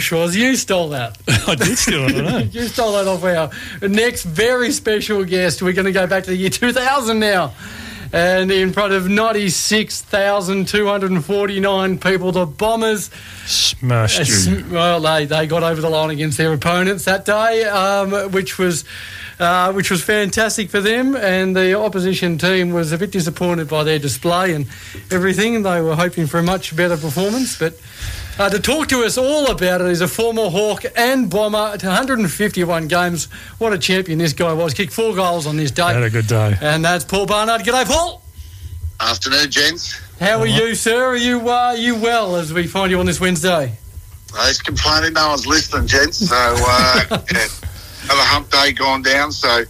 Shaw's. You stole that. I did steal it, I know. you stole that off our next very special guest. We're going to go back to the year 2000 now. And in front of 96,249 people, the Bombers Smashed uh, you. well, they, they got over the line against their opponents that day, um, which was uh, which was fantastic for them. And the opposition team was a bit disappointed by their display and everything. They were hoping for a much better performance, but. Uh, to talk to us all about it is a former Hawk and Bomber to 151 games. What a champion this guy was. Kicked four goals on this day. Had a good day. And that's Paul Barnard. G'day, Paul. Afternoon, gents. How are you, sir? Are you, uh, are you well as we find you on this Wednesday? I was complaining no one's listening, gents. So, uh, yeah, another hump day gone down. So,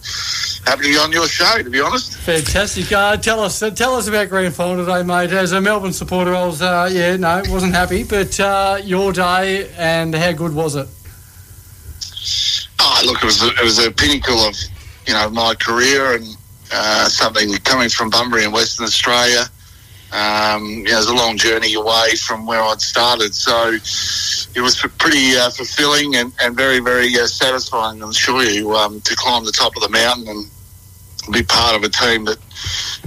happy to be on your show, to be honest. Fantastic. Uh, tell us, uh, tell us about grand final today, mate. As a Melbourne supporter, I was, uh, yeah, no, wasn't happy, but uh, your day and how good was it? Oh, look, it was a, it was a pinnacle of you know my career and uh, something coming from Bunbury in Western Australia. Um, you know, it was a long journey away from where I'd started, so it was pretty uh, fulfilling and, and very, very uh, satisfying. I'm sure you um, to climb the top of the mountain and be part of a team that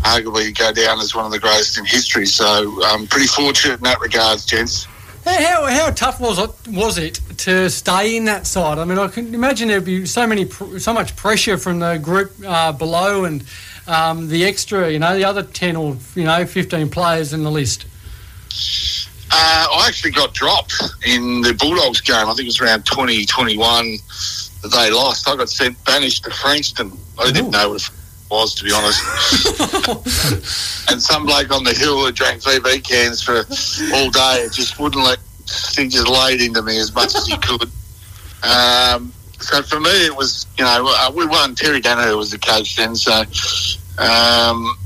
arguably go down as one of the greatest in history. So I'm pretty fortunate in that regards, gents. How, how, how tough was it was it to stay in that side? I mean, I can imagine there'd be so many so much pressure from the group uh, below and um, the extra, you know, the other ten or you know fifteen players in the list. Uh, I actually got dropped in the Bulldogs game. I think it was around 2021 that they lost. I got sent banished to Frankston. I didn't Ooh. know what it was, to be honest. and some bloke on the hill that drank VB cans for all day just wouldn't let. He just laid into me as much as he could. Um, so for me, it was you know uh, we won. Terry Daniher was the coach then, so. Um,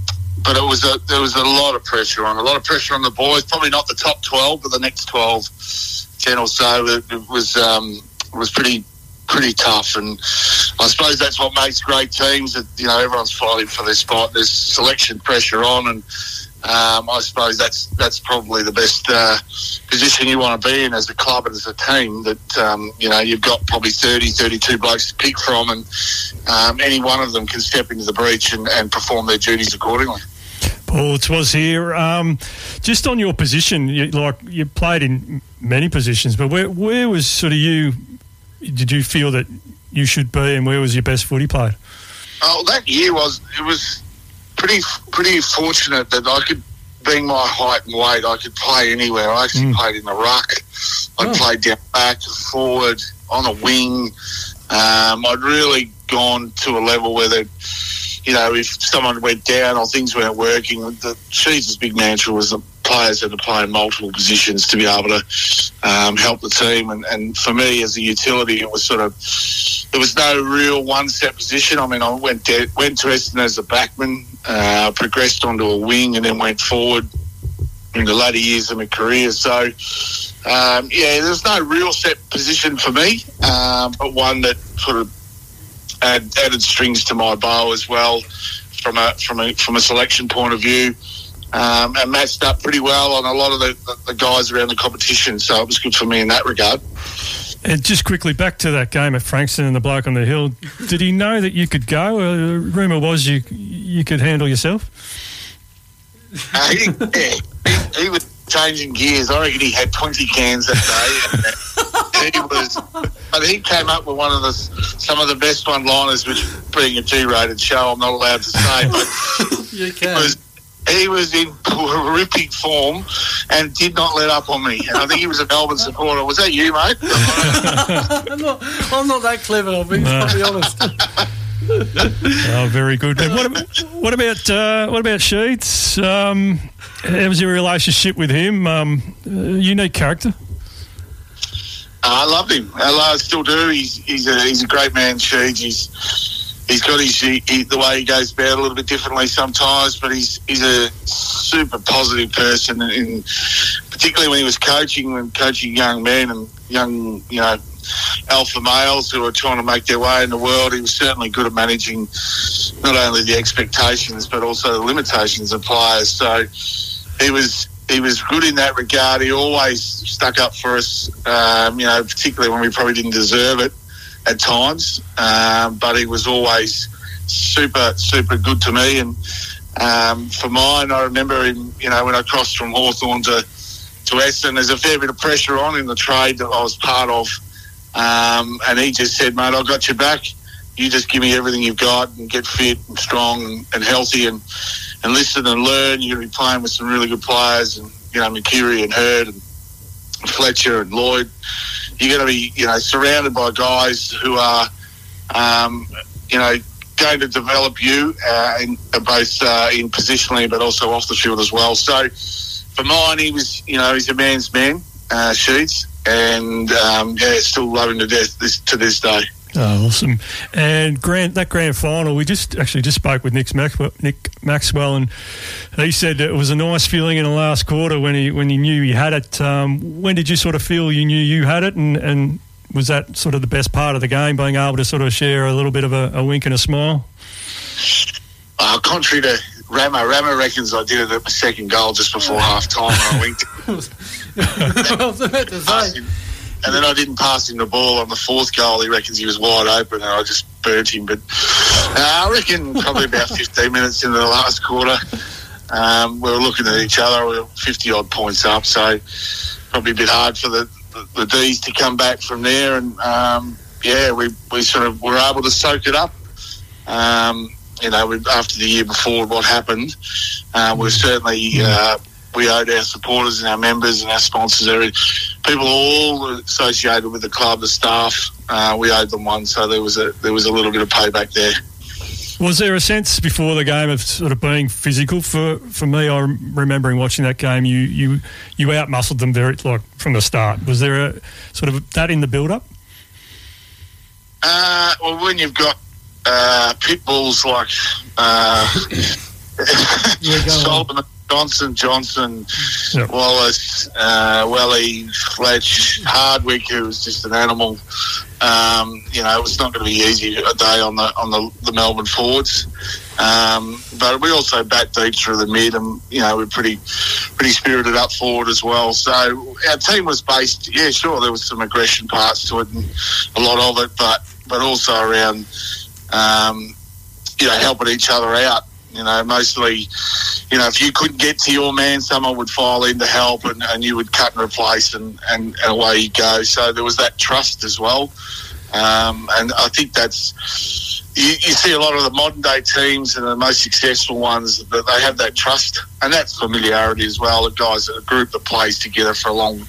but it was a there was a lot of pressure on a lot of pressure on the boys. Probably not the top twelve, but the next 12, 10 or so. It, was um, was pretty pretty tough, and I suppose that's what makes great teams. That you know everyone's fighting for their spot. There's selection pressure on, and um, I suppose that's that's probably the best uh, position you want to be in as a club and as a team. That um, you know you've got probably 30, 32 blokes to pick from, and um, any one of them can step into the breach and, and perform their duties accordingly. Paul, it was here. Um, just on your position, you, like you played in many positions, but where where was sort of you? Did you feel that you should be, and where was your best footy played? Oh, that year was it was pretty pretty fortunate that I could, being my height and weight, I could play anywhere. I actually Mm. played in the ruck. I Oh. played down back, forward, on a wing. Um, I'd really gone to a level where they, you know, if someone went down or things weren't working, the Cheese's big mantra was the players had to play in multiple positions to be able to um, help the team. And, and for me, as a utility, it was sort of there was no real one set position. I mean, I went de- went to Essendon as a backman, uh, progressed onto a wing, and then went forward in the later years of my career. So, um, yeah, there's no real set position for me, um, but one that sort of add, added strings to my bow as well from a from a from a selection point of view. Um, and matched up pretty well on a lot of the, the, the guys around the competition, so it was good for me in that regard. And just quickly back to that game at Frankston and the bloke on the hill. Did he know that you could go? Uh, rumour was you you could handle yourself. Uh, he, yeah, he, he was changing gears. I reckon he had 20 cans that day. he was, but he came up with one of the some of the best one-liners, which being a G-rated show, I'm not allowed to say, but You he can. was he was in horrific form and did not let up on me. And I think he was a Melbourne supporter. Was that you, mate? I'm, not, I'm not that clever. I'll be, I'll be honest. Oh, very good. And what about what about uh, what about Sheeds? Um, how was your relationship with him? Um, uh, unique character. Oh, I loved him. I still do. He's he's a he's a great man, Sheed. He's he's got his he, he- the way he goes about a little bit differently sometimes, but he's he's a super positive person, and particularly when he was coaching when coaching young men and young you know alpha males who are trying to make their way in the world. He was certainly good at managing not only the expectations but also the limitations of players. So he was he was good in that regard. He always stuck up for us, um, you know, particularly when we probably didn't deserve it at times. Um, but he was always super, super good to me. And um, for mine, I remember him, you know, when I crossed from Hawthorn to, to Essendon, there's a fair bit of pressure on in the trade that I was part of. Um, and he just said, mate, I've got your back. You just give me everything you've got and get fit and strong and, healthy and, and listen and learn. You're going to be playing with some really good players and, you know, Mercuri and Hird and Fletcher and Lloyd. You're going to be, you know, surrounded by guys who are, um, you know, going to develop you uh, in, both uh, in positionally but also off the field as well. So for mine, he was, you know, he's a man's man, uh, Sheeds, and um, yeah, still loving to death this, to this day. Oh, awesome! And grand that grand final, we just actually just spoke with Nick Maxwell, Nick Maxwell, and he said it was a nice feeling in the last quarter when he when he knew he had it. Um, when did you sort of feel you knew you had it, and, and was that sort of the best part of the game, being able to sort of share a little bit of a, a wink and a smile? Uh, contrary to Ramo, Ramo reckons I did it at my second goal just before half time. I winked. I was about to say. And then I didn't pass him the ball on the fourth goal. He reckons he was wide open, and I just burnt him. But uh, I reckon probably about 15 minutes into the last quarter, um, we were looking at each other. We were 50 odd points up, so probably a bit hard for the, the, the D's to come back from there. And um, yeah, we, we sort of were able to soak it up. Um, you know, we, after the year before, what happened, uh, we certainly uh, we owed our supporters and our members and our sponsors, every people all associated with the club, the staff, uh, we owed them one. So there was a there was a little bit of payback there. Was there a sense before the game of sort of being physical? For for me, I am remembering watching that game. You you you outmuscled them very like from the start. Was there a sort of that in the build up? Uh, well, when you've got uh, pit bulls like uh, Solomon, Johnson, Johnson, Yep. Wallace, uh, Welly, Fletch, Hardwick, who was just an animal. Um, you know, it was not going to be easy a day on the on the, the Melbourne forwards. Um, but we also bat deep through the mid, and you know we're pretty pretty spirited up forward as well. So our team was based, yeah, sure, there was some aggression parts to it, and a lot of it, but but also around um, you know helping each other out. You know, mostly, you know, if you couldn't get to your man, someone would file in to help, and, and you would cut and replace, and, and, and away you go. So there was that trust as well, um, and I think that's you, you see a lot of the modern day teams and the most successful ones that they have that trust and that's familiarity as well. The guys, a group that plays together for a long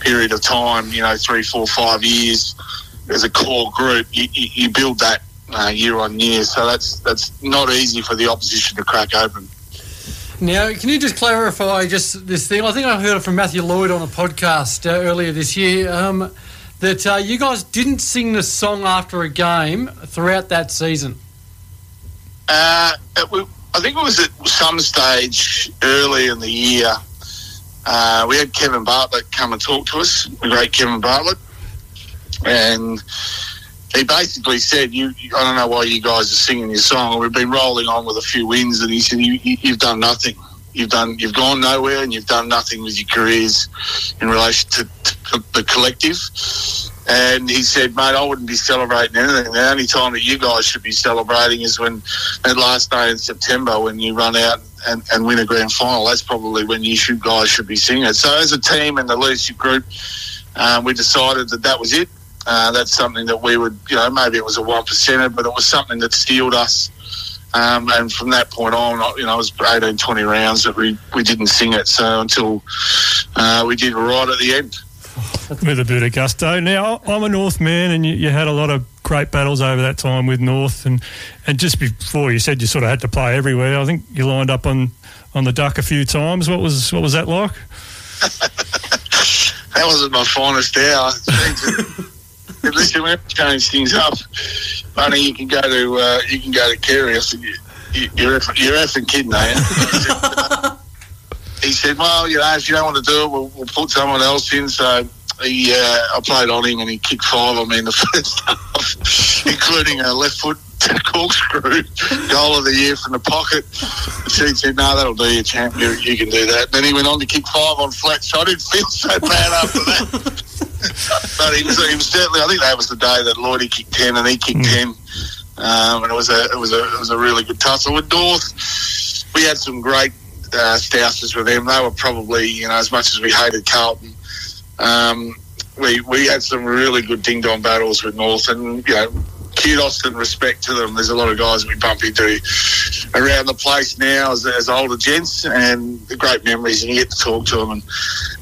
period of time, you know, three, four, five years as a core group, you, you, you build that uh, year on year. So that's that's not easy for the opposition to crack open. Now, can you just clarify just this thing? I think I heard it from Matthew Lloyd on a podcast uh, earlier this year um, that uh, you guys didn't sing the song after a game throughout that season. Uh, it, I think it was at some stage early in the year. Uh, we had Kevin Bartlett come and talk to us, the great Kevin Bartlett, and he basically said, "You, I don't know why you guys are singing your song. We've been rolling on with a few wins, and he said, you, "You've done nothing. You've done, you've gone nowhere, and you've done nothing with your careers in relation to, to the collective." And he said, "Mate, I wouldn't be celebrating anything. The only time that you guys should be celebrating is when that last day in September when you run out and, and win a grand final. That's probably when you should guys should be singing. So as a team and the leadership group, um, we decided that that was it. Uh, that's something that we would, you know, maybe it was a one percenter, but it was something that steeled us. Um, and from that point on, you know, it was 18, 20 rounds that we, we didn't sing it. So until uh, we did right at the end. with a bit of gusto. Now, I'm a North man, and you, you had a lot of great battles over that time with North, and, and just before you said you sort of had to play everywhere. I think you lined up on, on the duck a few times. What was what was that like? That wasn't my finest hour. Listen, we have to change things up. Only you can go to uh, you can go to Carey. I said, you, you, you're you're effing kidding, are you? He said, well, you know, if you don't want to do it, we'll, we'll put someone else in. So he, uh, I played on him, and he kicked five on me in the first half, including a left foot corkscrew goal of the year from the pocket. She said, "No, that'll do you, champ. You, you can do that." Then he went on to kick five on flat shot. I didn't feel so bad after that. But he was, he was certainly. I think that was the day that Lloydie kicked ten and he kicked ten, um, and it was a it was a it was a really good tussle with North. We had some great uh, stousers with them. They were probably you know as much as we hated Carlton. Um, we we had some really good ding dong battles with North, and you know, kudos and respect to them. There's a lot of guys we bump into around the place now as, as older gents, and the great memories, and you get to talk to them, and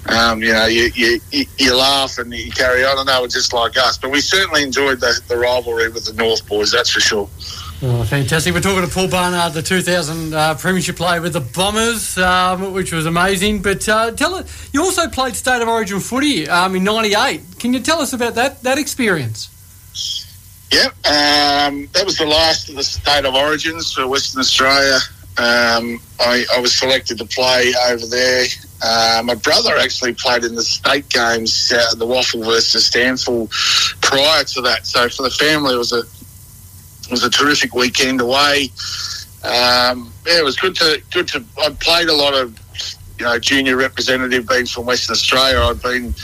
um, you know, you, you, you, laugh and you carry on, and they were just like us. But we certainly enjoyed the, the rivalry with the North boys, that's for sure. Oh, fantastic. We're talking to Paul Barnard, the 2000 uh, Premiership player with the Bombers, um, which was amazing. But uh, tell us, you also played State of Origin footy um, in 98. Can you tell us about that, that experience? Yep, um, that was the last of the State of Origins for Western Australia. Um, I, I, was selected to play over there. Uh, my brother actually played in the state games, uh, the WAFL versus SANFL, prior to that. So for the family, it was a it was a terrific weekend away. Um, yeah, it was good to good to. I played a lot of you know junior representative, being from Western Australia. I've been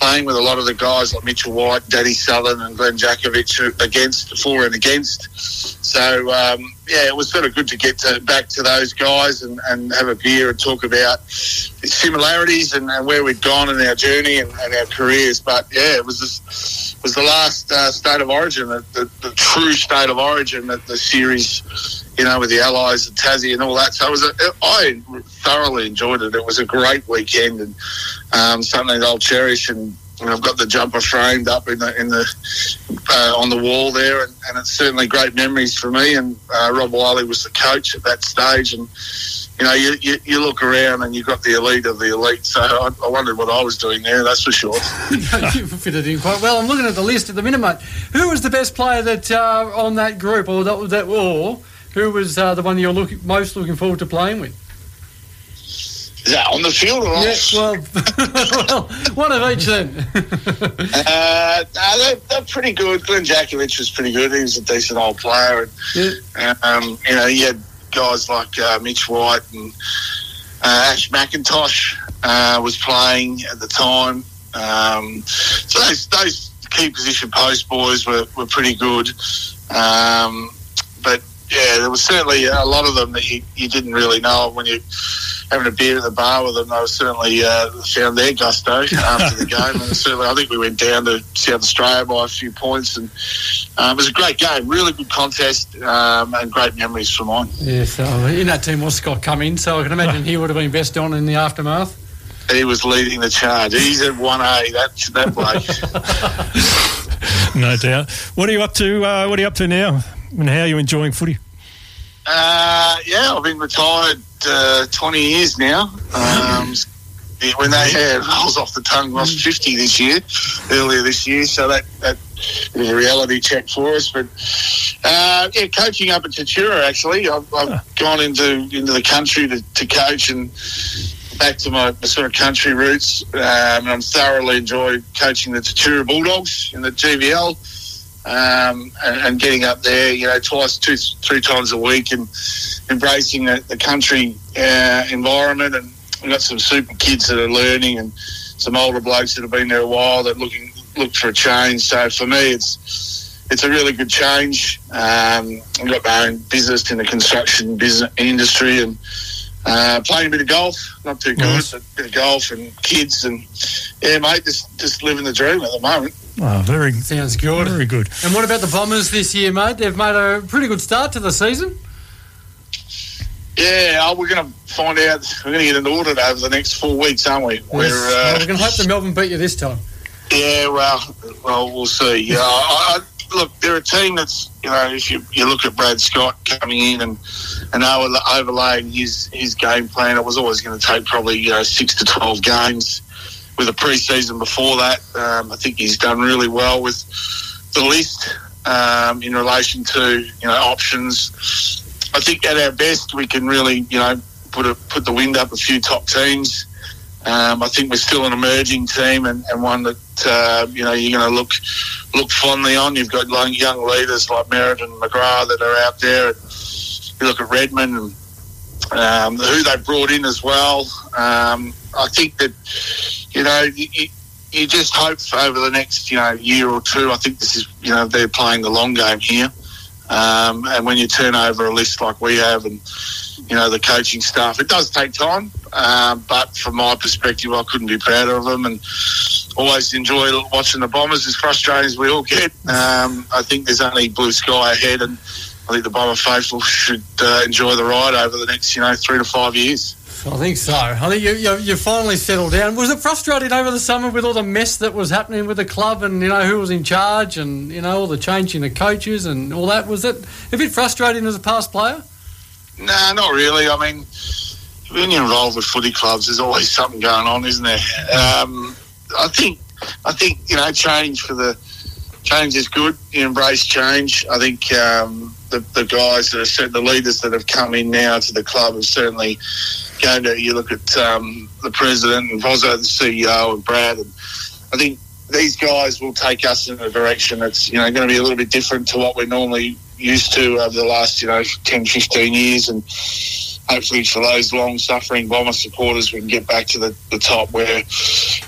playing with a lot of the guys like Mitchell White, Daddy Southern, and Glenn Jakovich against for and against. So um, yeah, it was sort of good to get to, back to those guys and, and have a beer and talk about similarities and, and where we'd gone in our journey and, and, our careers. But yeah, it was was the last uh, state of origin, the, the, the, true state of origin that the series, you know, with the Allies and Tassie and all that. So it was a, I thoroughly enjoyed it. It was a great weekend and um, something that I'll cherish and and I've got the jumper framed up in the in the uh, on the wall there, and, and, it's certainly great memories for me. And uh, Rob Wiley was the coach at that stage, and you know, you, you, you, look around and you've got the elite of the elite. So I, I wondered what I was doing there, that's for sure. you fitted in quite well. I'm looking at the list at the minute, mate. Who was the best player that uh, on that group, or that, that or who was uh, the one you're look, most looking forward to playing with? Is that on the field or off? Yeah, well, one of each then. uh, no, they're, they're, pretty good. Glenn Jakovich was pretty good. He was a decent old player. And, yeah. um, you know, he had guys like uh, Mitch White and uh, Ash McIntosh uh, was playing at the time. Um, so those, those key position post boys were, were pretty good. Um, but yeah, there was certainly a lot of them that you, you didn't really know when you having a beer at the bar with them. They were certainly uh, found their gusto after the game, and certainly I think we went down to South Australia by a few points, and um, it was a great game, really good contest, um, and great memories for mine. Yeah, so in that team was Scott in, so I can imagine he would have been best on in the aftermath. He was leading the charge. He's at one A. That that bloke. no doubt. What are you up to? Uh, what are you up to now? And how are you enjoying footy? Uh, yeah, I've been retired uh, 20 years now. Um, when they had rolls off the tongue, lost 50 this year, earlier this year. So that, that was a reality check for us. But uh, yeah, coaching up at Tatura actually. I've, I've gone into into the country to, to coach and back to my, my, sort of country roots. Um, and I'm thoroughly enjoy coaching the Tatura Bulldogs in the GVL. Um, and, and, getting up there, you know, twice, two, three times a week, and embracing the, the country uh, environment. And we've got some super kids that are learning, and some older blokes that have been there a while that looking look for a change. So for me, it's it's a really good change. Um, I've got my own business in the construction business industry, and uh, playing a bit of golf, not too good, nice. but a bit of golf and kids, and yeah, mate, just just living the dream at the moment. Oh, very sounds good. Very good. And what about the Bombers this year, mate? They've made a pretty good start to the season. Yeah, oh, we're going to find out. We're going to get an audit over the next four weeks, aren't we? Yes. We're, uh, well, we're going to hope the Melbourne beat you this time. Yeah, well, well, we'll see. Yeah, I, I, look, they're a team that's you know, if you, you look at Brad Scott coming in and and overlaying his his game plan, it was always going to take probably you know six to twelve games with a pre-season before that. Um, I think he's done really well with the list um, in relation to you know options. I think at our best we can really you know put a, put the wind up a few top teams. Um, I think we're still an emerging team and, and one that uh, you know you're going to look look fondly on. You've got young, young leaders like Merrett and McGrath that are out there. And you look at Redman and um, who they brought in as well. Um, I think that you know you, you just hope over the next you know year or two. I think this is you know they're playing the long game here, um, and when you turn over a list like we have and you know the coaching staff, it does take time. Um, but from my perspective, I couldn't be prouder of them and always enjoy watching the Bombers. As frustrating as we all get, um, I think there's only blue sky ahead and. I think the Bomber faithful should uh, enjoy the ride over the next, you know, three to five years. I think so. I think you, you, you finally settled down. Was it frustrating over the summer with all the mess that was happening with the club and, you know, who was in charge and, you know, all the changing of coaches and all that? Was it a bit frustrating as a past player? Nah, not really. I mean, when you're involved with footy clubs, there's always something going on, isn't there? Um, I think, I think, you know, change for the, change is good. You embrace change. I think, um, the, the guys that are the leaders that have come in now to the club have certainly going to you look at um, the president and Vozzo, the CEO, and Brad, and I think these guys will take us in a direction that's you know going to be a little bit different to what we're normally used to over the last you know 10, 15 years, and hopefully for those long suffering bomber supporters we can get back to the, the top where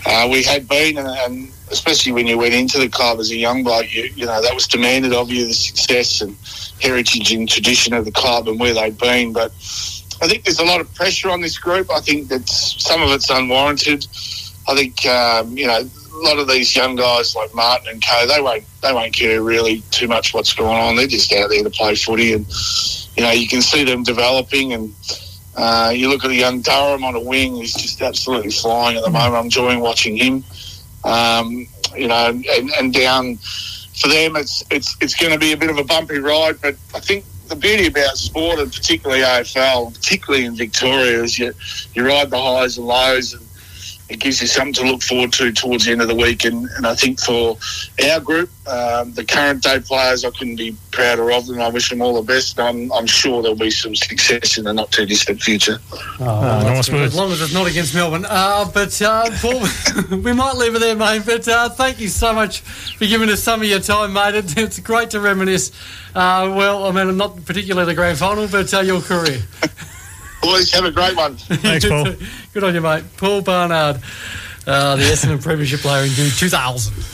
uh, we had been and, and, especially when you went into the club as a young bloke you, you know that was demanded of you the success and heritage and tradition of the club and where they've been. But I think there's a lot of pressure on this group. I think that some of it's unwarranted. I think um, you know a lot of these young guys like Martin and Co. They won't they won't care really too much what's going on. They're just out there to play footy, and you know you can see them developing. And uh, you look at the young Durham on a wing; he's just absolutely flying at the moment. I'm enjoying watching him. Um, you know, and, and down for them, it's it's it's going to be a bit of a bumpy ride. But I think the beauty about sport, and particularly AFL, particularly in Victoria, is you you ride the highs and lows, and it gives you something to look forward to towards the end of the week. And, and I think for our group, um, the current day players, I couldn't be prouder of them. I wish them all the best. I'm, I'm sure there'll be some success in the not too distant future. Oh, oh nice as long as it's not against Melbourne. Uh, but uh, Paul, we might leave it there, mate. But uh, thank you so much for giving us some of your time, mate. It, it's great to reminisce. Uh, well, I mean, not particularly the grand final, but uh, your career. Boys, have a great one. Thanks, Paul. Good on you, mate. Paul Barnard, uh, the Essendon Premiership player in 2000.